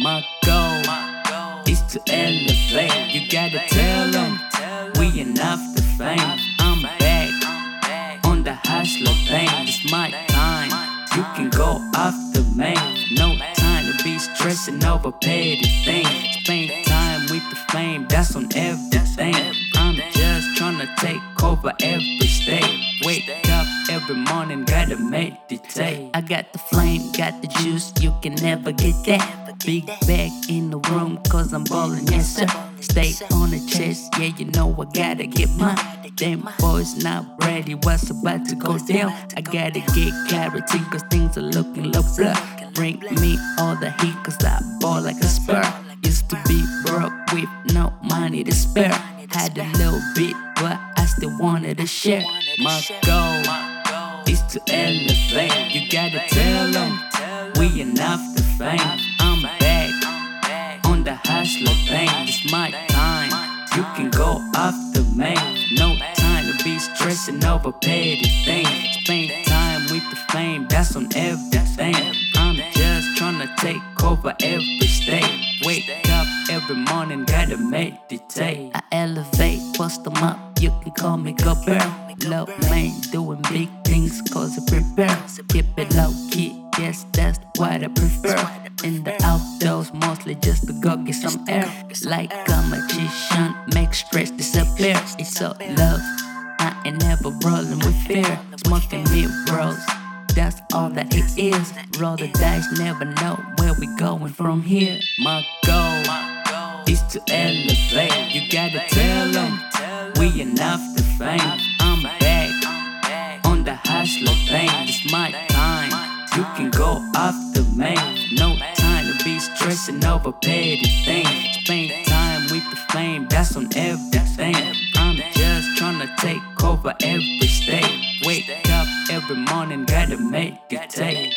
My goal is to elevate. You gotta tell them we enough to fame. I'm back on the hustler thing. It's my time. You can go off the main. No time to be stressing over petty things. Spend time with the fame. That's on everything. I'm just trying to take over every state. Wake up every morning, gotta meditate. I got the flame, got the juice, you can never get that. Big bag in the room, cause I'm ballin', yes sir. Stay on the chest, yeah, you know I gotta get mine. Them boys not ready, what's about to go down? I gotta get clarity, cause things are looking low blur. Bring me all the heat, cause I ball like a spur. Used to be broke with no money to spare. Had a little bit, but I still wanted to share. My goal is to elevate. You gotta tell them we enough to fame. Hustler thing. It's my time. You can go off the main. No time to be stressing over petty things. Spend time with the fame. That's on everything. I'm just trying to take over every state. Wake up every morning, gotta meditate. I elevate, bust them up. You can call me Go Girl. Low man, doing big things, cause I prepare. Keep it low key, yes, that's what I prefer. Mostly just to go get some air. Like a magician, make stress disappear. It's all love. I ain't never rolling with fear. Smoking me bros. That's all that it is. Roll the dice, never know where we going from here. My goal is to elevate. You gotta tell them we enough to fame. I'm back on the hustler thing. It's my time. You can go the main. No to be stressing over petty things. Spend time with the flame, That's on everything. I'm just trying to take over every state. Wake up every morning, gotta meditate.